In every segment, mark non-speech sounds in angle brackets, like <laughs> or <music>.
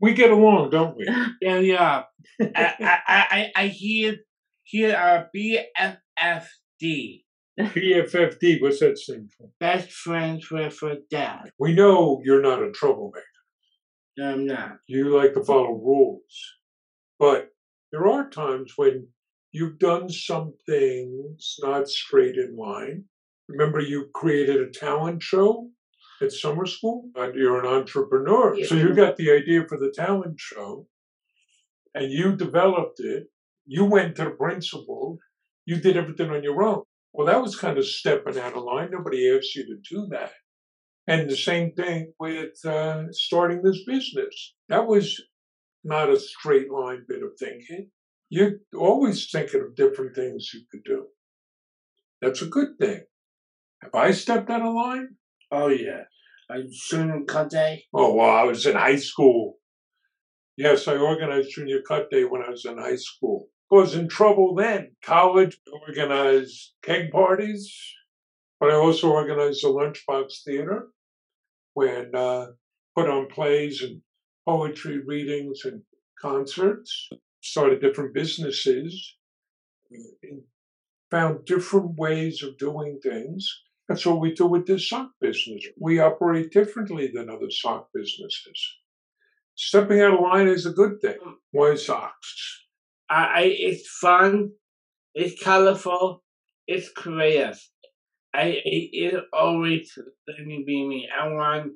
We get along, don't we? <laughs> Yeah, yeah. I, I, I, I hear hear uh, BFFD, PFFD, what's that stand for? best friends with a dad. We know you're not a troublemaker. I'm not. You like to follow rules. But there are times when you've done some things not straight in line. Remember, you created a talent show at summer school? And you're an entrepreneur. So you got the idea for the talent show and you developed it. You went to the principal. You did everything on your own. Well, that was kind of stepping out of line. Nobody asked you to do that. And the same thing with uh, starting this business. That was not a straight line bit of thinking. You're always thinking of different things you could do. That's a good thing. Have I stepped out of line? Oh yeah. Like Sunan Kate. Oh, well, I was in high school. Yes, I organized junior cut day when I was in high school. I was in trouble then. College organized keg parties, but I also organized a lunchbox theater when uh, put on plays and poetry readings and concerts. Started different businesses, found different ways of doing things. That's what we do with this sock business. We operate differently than other sock businesses. Stepping out of line is a good thing. Hmm. Why socks? I, I, it's fun. It's colorful. It's creative. I, it, it always let me be me. I want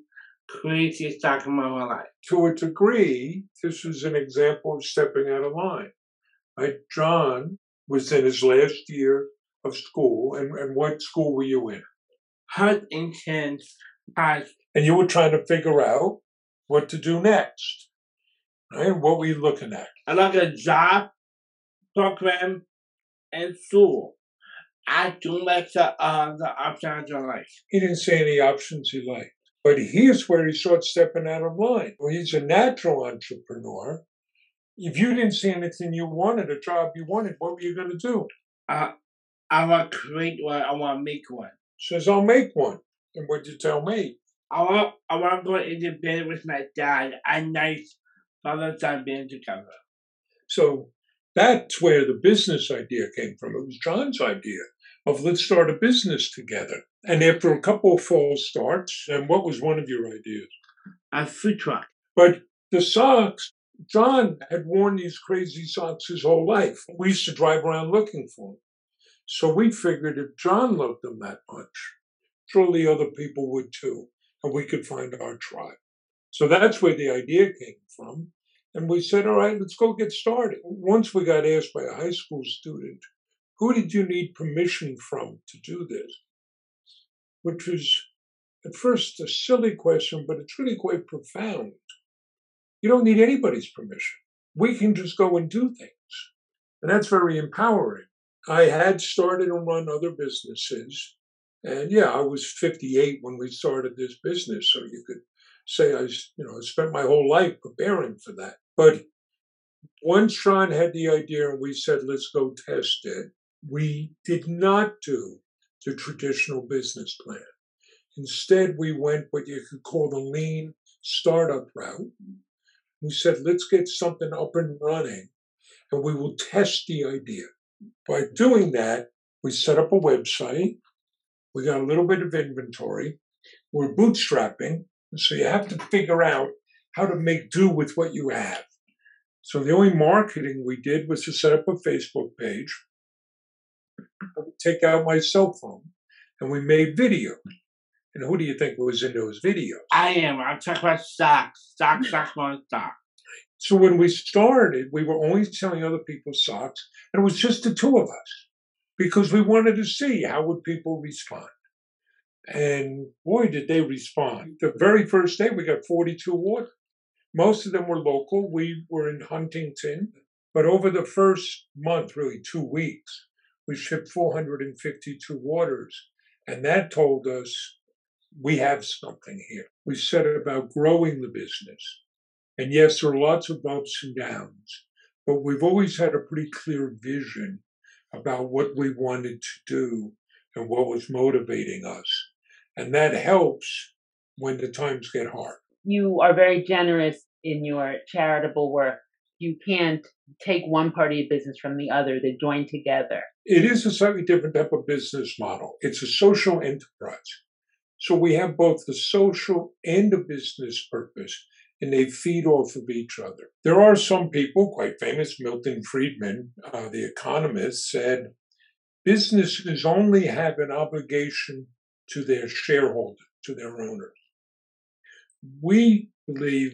creative stuff in my life. To a degree, this is an example of stepping out of line. Right? John was in his last year of school, and, and what school were you in? Heart intense has And you were trying to figure out what to do next. Right? What were you looking at? I like a job program and school. I do like the uh the options I like. He didn't say any options he liked. But here's where he started stepping out of line. Well, he's a natural entrepreneur. If you didn't see anything you wanted, a job you wanted, what were you going to do? Uh, I want to create one. I want to make one. Says, I'll make one. And what'd you tell me? I want I want to go into bed with my dad and nice father son being together. So that's where the business idea came from. It was John's idea of let's start a business together. And after a couple of false starts, and what was one of your ideas? A food truck. But the socks, John had worn these crazy socks his whole life. We used to drive around looking for them. So we figured if John loved them that much, surely other people would too, and we could find our tribe. So that's where the idea came from. And we said, all right, let's go get started. Once we got asked by a high school student, who did you need permission from to do this? Which was at first a silly question, but it's really quite profound. You don't need anybody's permission. We can just go and do things. And that's very empowering. I had started and run other businesses. And yeah, I was 58 when we started this business. So you could say I, you know, spent my whole life preparing for that. But once John had the idea and we said, let's go test it, we did not do the traditional business plan. Instead, we went what you could call the lean startup route. We said, let's get something up and running and we will test the idea. By doing that, we set up a website. We got a little bit of inventory. We're bootstrapping. So you have to figure out how to make do with what you have. So the only marketing we did was to set up a Facebook page, I take out my cell phone, and we made video. And who do you think was in those videos? I am. I'm talking about stocks. Stock, stock, one stock. So when we started, we were only selling other people's socks, and it was just the two of us because we wanted to see how would people respond. And boy, did they respond. The very first day, we got 42 orders. Most of them were local. We were in Huntington. But over the first month, really two weeks, we shipped 452 orders. And that told us we have something here. We set about growing the business. And yes, there are lots of ups and downs, but we've always had a pretty clear vision about what we wanted to do and what was motivating us. And that helps when the times get hard. You are very generous in your charitable work. You can't take one party of business from the other, they join together. It is a slightly different type of business model. It's a social enterprise. So we have both the social and the business purpose, and they feed off of each other. There are some people, quite famous, Milton Friedman, uh, the economist, said businesses only have an obligation to their shareholders, to their owners. We believe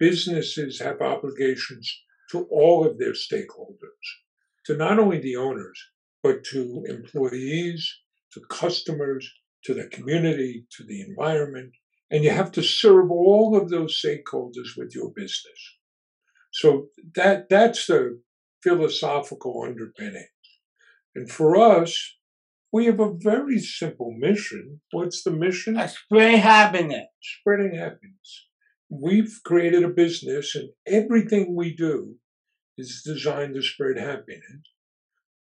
businesses have obligations to all of their stakeholders, to not only the owners, but to employees, to customers, to the community, to the environment. And you have to serve all of those stakeholders with your business. So that that's the philosophical underpinning. And for us, we have a very simple mission. What's the mission? Spread happiness. Spreading happiness. We've created a business, and everything we do is designed to spread happiness.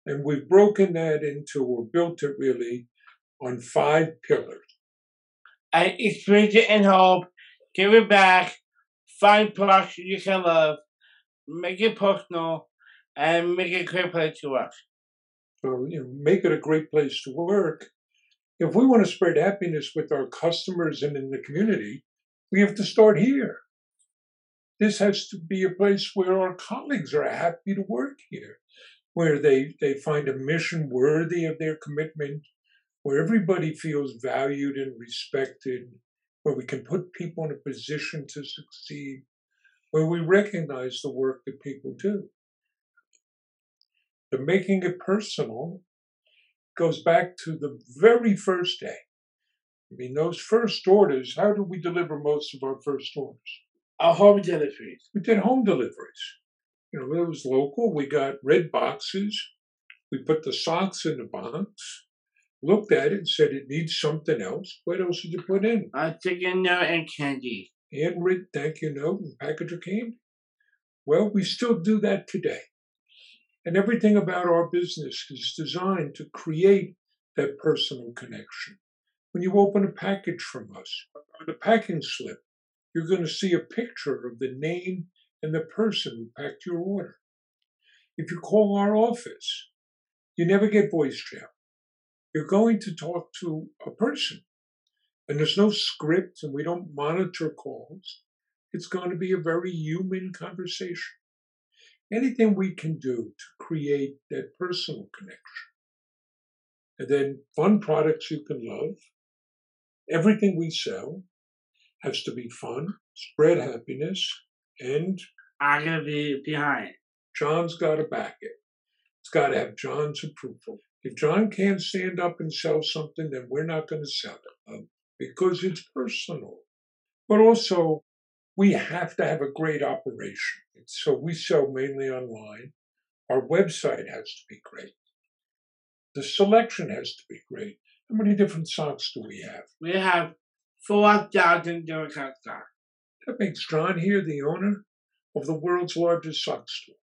And we've broken that into, or built it really, on five pillars. And experience it and hope, give it back, find products you can love, make it personal, and make it a great place to work. So, you know, make it a great place to work. If we want to spread happiness with our customers and in the community, we have to start here. This has to be a place where our colleagues are happy to work here, where they, they find a mission worthy of their commitment, where everybody feels valued and respected, where we can put people in a position to succeed, where we recognize the work that people do. The making it personal goes back to the very first day. I mean, those first orders, how did we deliver most of our first orders? Our home deliveries. We did home deliveries. You know, it was local. We got red boxes. We put the socks in the box, looked at it and said it needs something else. What else did you put in? A chicken note and candy. Handwritten thank you note and package of candy. Well, we still do that today. And everything about our business is designed to create that personal connection. When you open a package from us, on the packing slip, you're going to see a picture of the name and the person who packed your order. If you call our office, you never get voice chat. You're going to talk to a person. And there's no script, and we don't monitor calls. It's going to be a very human conversation. Anything we can do to create that personal connection. And then fun products you can love. Everything we sell has to be fun, spread happiness, and I'm gonna be behind. John's got to back it. It's got to have John's approval. If John can't stand up and sell something, then we're not going to sell it um, because it's personal. But also, we have to have a great operation. So we sell mainly online. Our website has to be great. The selection has to be great. How many different socks do we have? We have 4,000 different socks. That makes John here the owner of the world's largest sock store,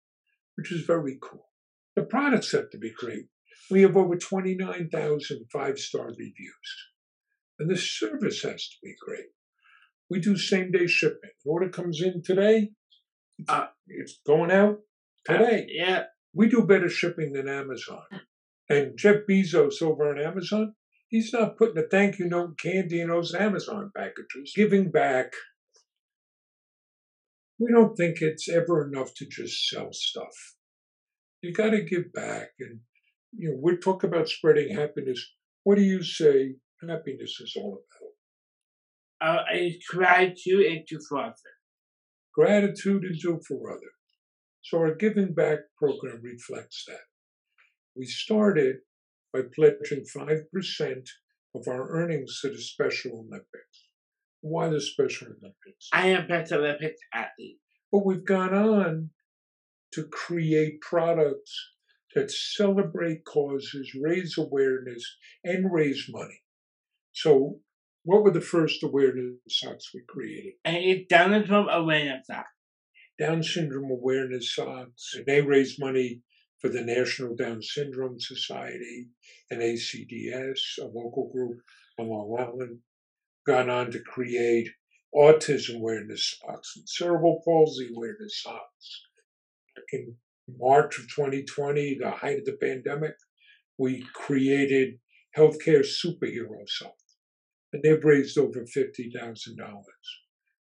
which is very cool. The products have to be great. We have over 29,000 five star reviews. And the service has to be great. We do same day shipping. The order comes in today, Uh, it's going out today. Yeah. We do better shipping than Amazon. And Jeff Bezos over on Amazon, he's not putting a thank you note candy in those Amazon packages. Giving back. We don't think it's ever enough to just sell stuff. You got to give back. And, you know, we talk about spreading happiness. What do you say happiness is all about? Uh, it's gratitude and to father. Gratitude and do for others. So our giving back program reflects that. We started by pledging 5% of our earnings to the Special Olympics. Why the Special Olympics? I am a Olympic athlete. But we've gone on to create products that celebrate causes, raise awareness, and raise money. So, what were the first awareness socks we created? And it's Down syndrome awareness sock. Down syndrome awareness socks. And they raise money for the National Down Syndrome Society and ACDS, a local group on Long Island. Gone on to create autism awareness socks and cerebral palsy awareness socks. In March of 2020, the height of the pandemic, we created healthcare superhero socks, and they've raised over $50,000.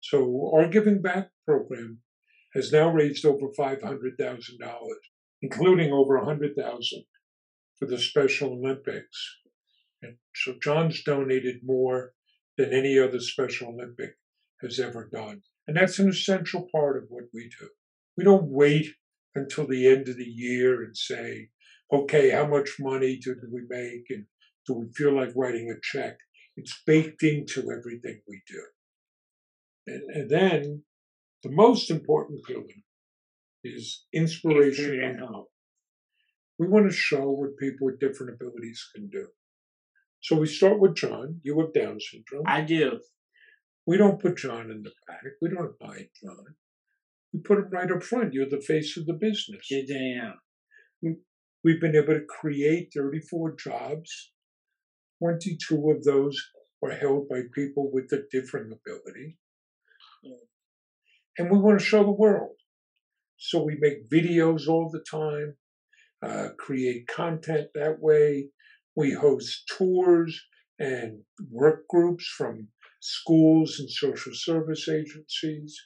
So our Giving Back program has now raised over $500,000, including over 100,000 for the Special Olympics. And so John's donated more than any other Special Olympic has ever done. And that's an essential part of what we do. We don't wait until the end of the year and say, okay, how much money did we make and do we feel like writing a check? It's baked into everything we do. And, and then the most important feeling is inspiration and hope. We want to show what people with different abilities can do. So we start with John. You have Down syndrome. I do. We don't put John in the back. We don't hide John. We put him right up front. You're the face of the business. Yes, I am. We've been able to create 34 jobs. 22 of those are held by people with a different ability. And we want to show the world. So we make videos all the time, uh, create content that way. We host tours and work groups from schools and social service agencies.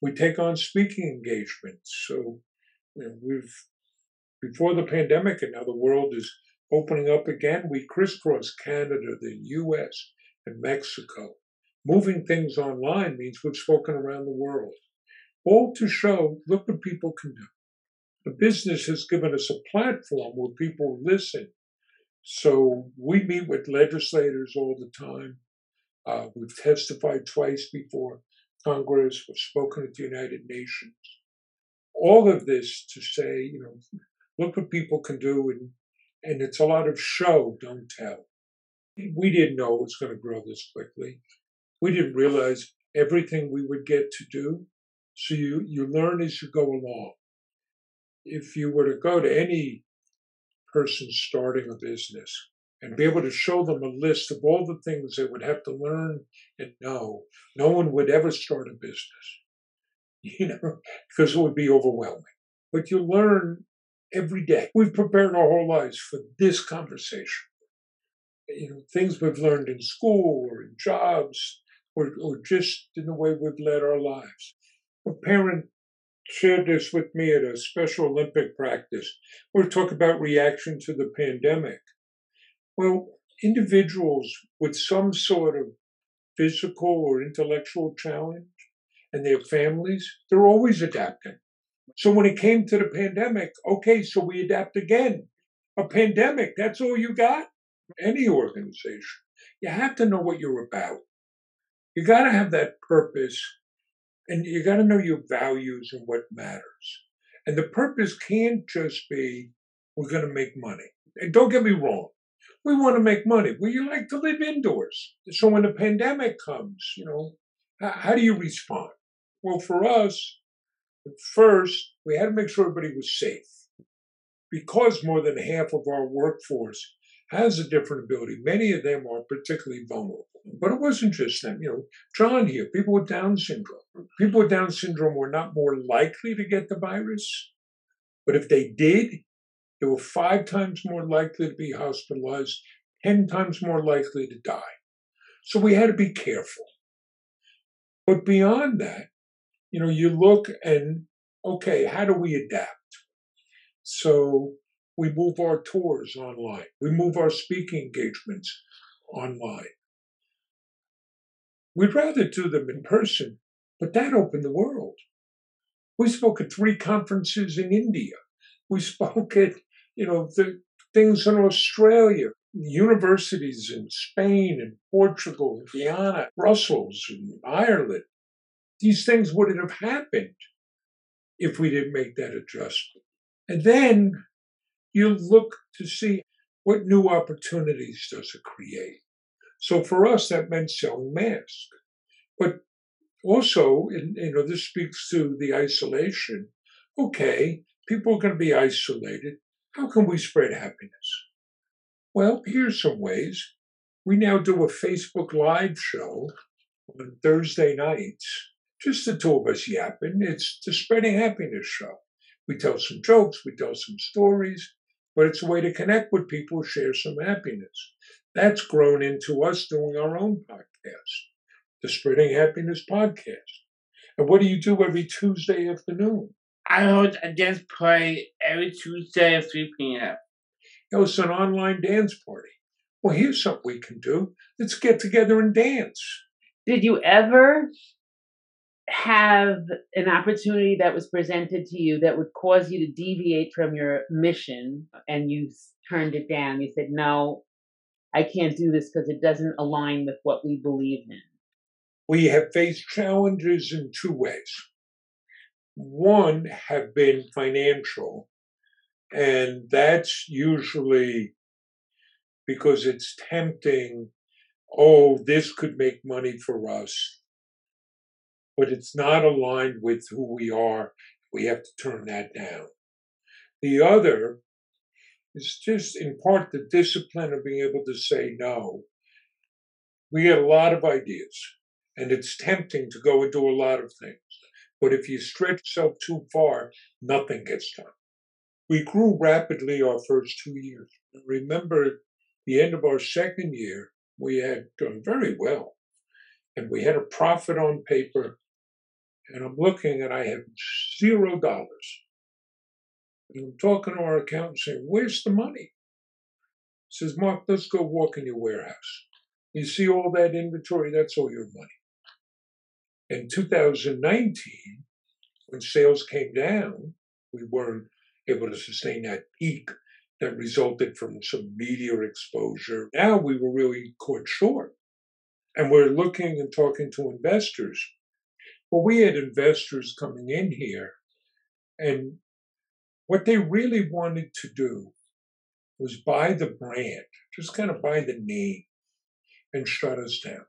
We take on speaking engagements. So you know, we've, before the pandemic and now the world is opening up again, we crisscross Canada, the US, and Mexico. Moving things online means we've spoken around the world. All to show, look what people can do. The business has given us a platform where people listen. So we meet with legislators all the time. Uh, we've testified twice before Congress. We've spoken at the United Nations. All of this to say, you know, look what people can do, and and it's a lot of show, don't tell. We didn't know it was going to grow this quickly. We didn't realize everything we would get to do. So you you learn as you go along. If you were to go to any person starting a business and be able to show them a list of all the things they would have to learn and know. No one would ever start a business, <laughs> you know, because it would be overwhelming. But you learn every day. We've prepared our whole lives for this conversation. You know, things we've learned in school or in jobs or, or just in the way we've led our lives. A parent shared this with me at a Special Olympic practice. We are talking about reaction to the pandemic. Well, individuals with some sort of physical or intellectual challenge and their families, they're always adapting. So when it came to the pandemic, okay, so we adapt again. A pandemic, that's all you got? Any organization. You have to know what you're about. You got to have that purpose and you got to know your values and what matters. And the purpose can't just be, we're going to make money. And don't get me wrong, we want to make money. We like to live indoors. So when the pandemic comes, you know, how, do you respond? Well, for us, first, we had to make sure everybody was safe. Because more than half of our workforce has a different ability, many of them are particularly vulnerable. But it wasn't just them. You know, John here, people with Down syndrome. People with Down syndrome were not more likely to get the virus, but if they did, they were five times more likely to be hospitalized, 10 times more likely to die. So we had to be careful. But beyond that, you know, you look and, okay, how do we adapt? So we move our tours online, we move our speaking engagements online. We'd rather do them in person, but that opened the world. We spoke at three conferences in India. We <laughs> spoke at you know, the things in Australia. universities in Spain and Portugal and Guyana, Brussels and Ireland. These things wouldn't have happened if we didn't make that adjustment. And then you look to see what new opportunities does it create. So for us, that meant selling masks. But also, you know, this speaks to the isolation. Okay, people are going to be isolated. How can we spread happiness? Well, here's some ways. We now do a Facebook Live show on Thursday nights, just the two of us yapping. It's the Spreading Happiness show. We tell some jokes, we tell some stories, but it's a way to connect with people, share some happiness. That's grown into us doing our own podcast, the Spreading Happiness podcast. And what do you do every Tuesday afternoon? I hold a dance party every Tuesday at 3 p.m. It was an online dance party. Well, here's something we can do. Let's get together and dance. Did you ever have an opportunity that was presented to you that would cause you to deviate from your mission and you turned it down? You said, no, I can't do this because it doesn't align with what we believe in. We have faced challenges in two ways. One have been financial, and that's usually because it's tempting. Oh, this could make money for us, but it's not aligned with who we are. We have to turn that down. The other is just in part the discipline of being able to say no. We get a lot of ideas, and it's tempting to go and do a lot of things. But if you stretch yourself too far, nothing gets done. We grew rapidly our first two years. Remember, the end of our second year, we had done very well. And we had a profit on paper. And I'm looking and I have zero dollars. And I'm talking to our accountant saying, Where's the money? He says, Mark, let's go walk in your warehouse. You see all that inventory? That's all your money. In 2019, when sales came down, we weren't able to sustain that peak that resulted from some media exposure. Now we were really caught short. And we're looking and talking to investors. Well, we had investors coming in here, and what they really wanted to do was buy the brand, just kind of buy the name, and shut us down.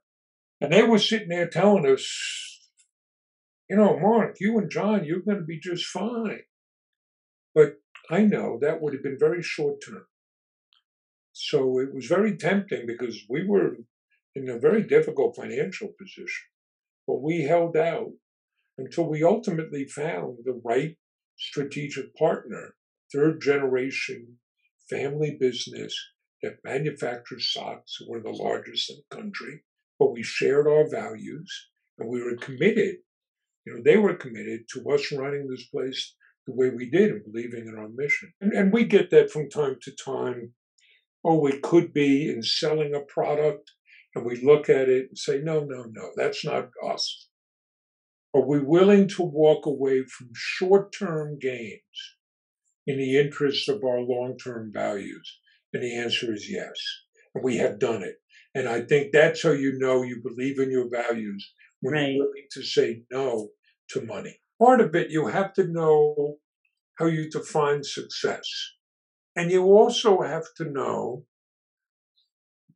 And they were sitting there telling us, you know, Mark, you and John, you're going to be just fine. But I know that would have been very short term. So it was very tempting because we were in a very difficult financial position. But we held out until we ultimately found the right strategic partner, third generation family business that manufactures socks. We're the largest in the country, but we shared our values and we were committed you know, they were committed to us running this place the way we did and believing in our mission. And, and we get that from time to time. Oh, we could be in selling a product and we look at it and say, no, no, no, that's not us. Are we willing to walk away from short term gains in the interest of our long term values? And the answer is yes. And we have done it. And I think that's how you know you believe in your values when right. you're willing to say no to money. Part of it, you have to know how you define success. And you also have to know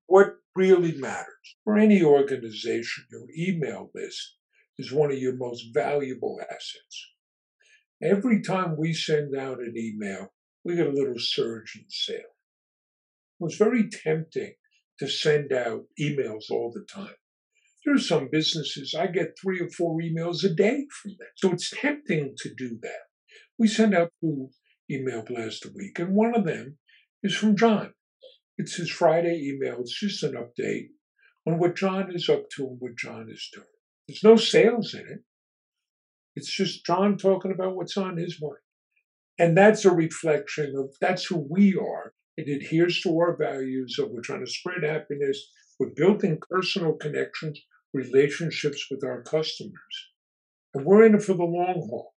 what really matters. For any organization, your email list is one of your most valuable assets. Every time we send out an email, we get a little surge in sale. It was very tempting to send out emails all the time. There's some businesses, I get three or four emails a day from them. So it's tempting to do that. We send out two email blasts a week, and one of them is from John. It's his Friday email. It's just an update on what John is up to and what John is doing. There's no sales in it. It's just John talking about what's on his mind. And that's a reflection of that's who we are. It adheres to our values of we're trying to spread happiness. We're building personal connections relationships with our customers. And we're in it for the long haul,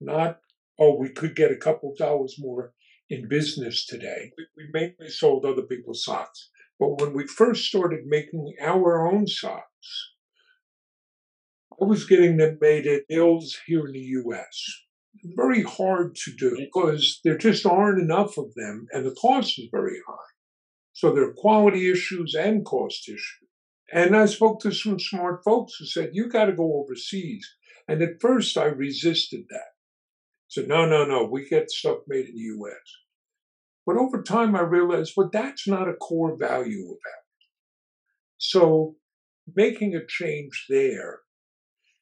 not, oh, we could get a couple dollars more in business today. We mainly sold other people's socks. But when we first started making our own socks, I was getting them made at mills here in the US. Very hard to do because there just aren't enough of them and the cost is very high. So there are quality issues and cost issues. And I spoke to some smart folks who said, you got to go overseas. And at first I resisted that. So no, no, no, we get stuff made in the US. But over time I realized, well, that's not a core value of ours. So making a change there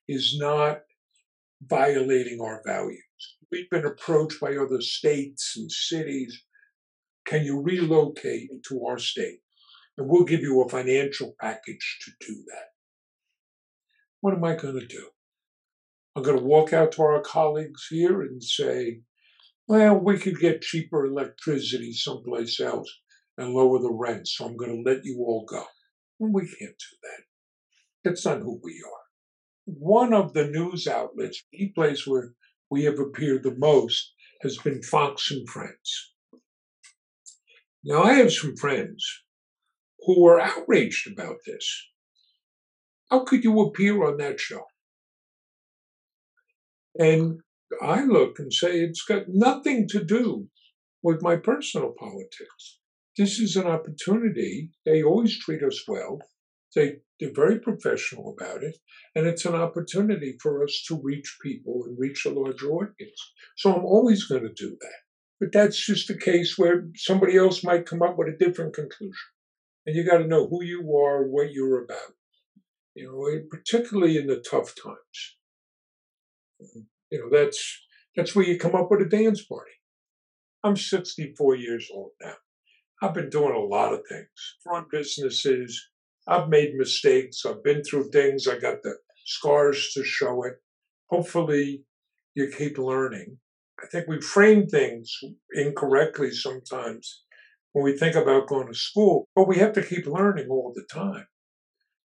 is not violating our values. We've been approached by other states and cities. Can you relocate to our state? And we'll give you a financial package to do that. What am I going to do? I'm going to walk out to our colleagues here and say, well, we could get cheaper electricity someplace else and lower the rent, so I'm going to let you all go. Well, we can't do that. That's not who we are. One of the news outlets, the place where we have appeared the most, has been Fox and Friends. Now, I have some friends who are outraged about this. How could you appear on that show? And I look and say, it's got nothing to do with my personal politics. This is an opportunity. They always treat us well. They, they're very professional about it. And it's an opportunity for us to reach people and reach a larger audience. So I'm always going to do that. But that's just a case where somebody else might come up with a different conclusion. And you got to know who you are, what you're about. You know, particularly in the tough times. You know, that's that's where you come up with a dance party. I'm 64 years old now. I've been doing a lot of things. Run businesses. I've made mistakes. I've been through things. I got the scars to show it. Hopefully, you keep learning. I think we frame things incorrectly sometimes when we think about going to school, but we have to keep learning all the time.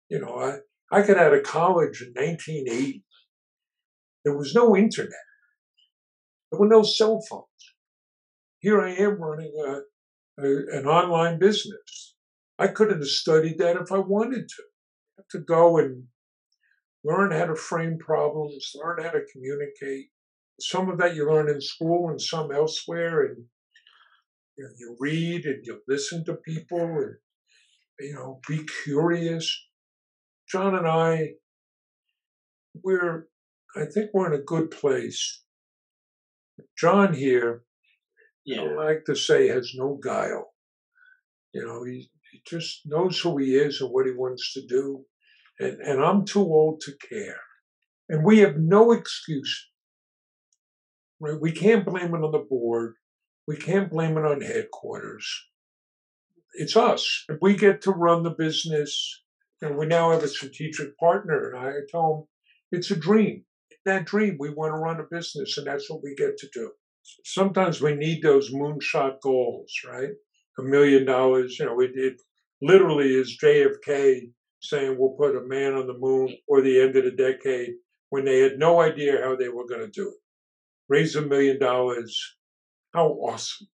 You know, I, I got out of college in 1980. There was no internet. There were no cell phones. Here I am running a, a, an online business. I couldn't have studied that if I wanted to. I have to go and learn how to frame problems, learn how to communicate. Some of that you learn in school and some elsewhere. And you, know, you read and you listen to people and, you know, be curious. John and I, we're I think we're in a good place. John here, yeah. I like to say, has no guile. You know, he, he just knows who he is and what he wants to do. And, and I'm too old to care. And we have no excuse. Right? We can't blame it on the board. We can't blame it on headquarters. It's us. We get to run the business, and we now have a strategic partner, and I told him it's a dream that dream. We want to run a business, and that's what we get to do. Sometimes we need those moonshot goals, right? A million dollars, you know, it, it literally is JFK saying we'll put a man on the moon or the end of the decade when they had no idea how they were going to do it. Raise a million dollars. How awesome.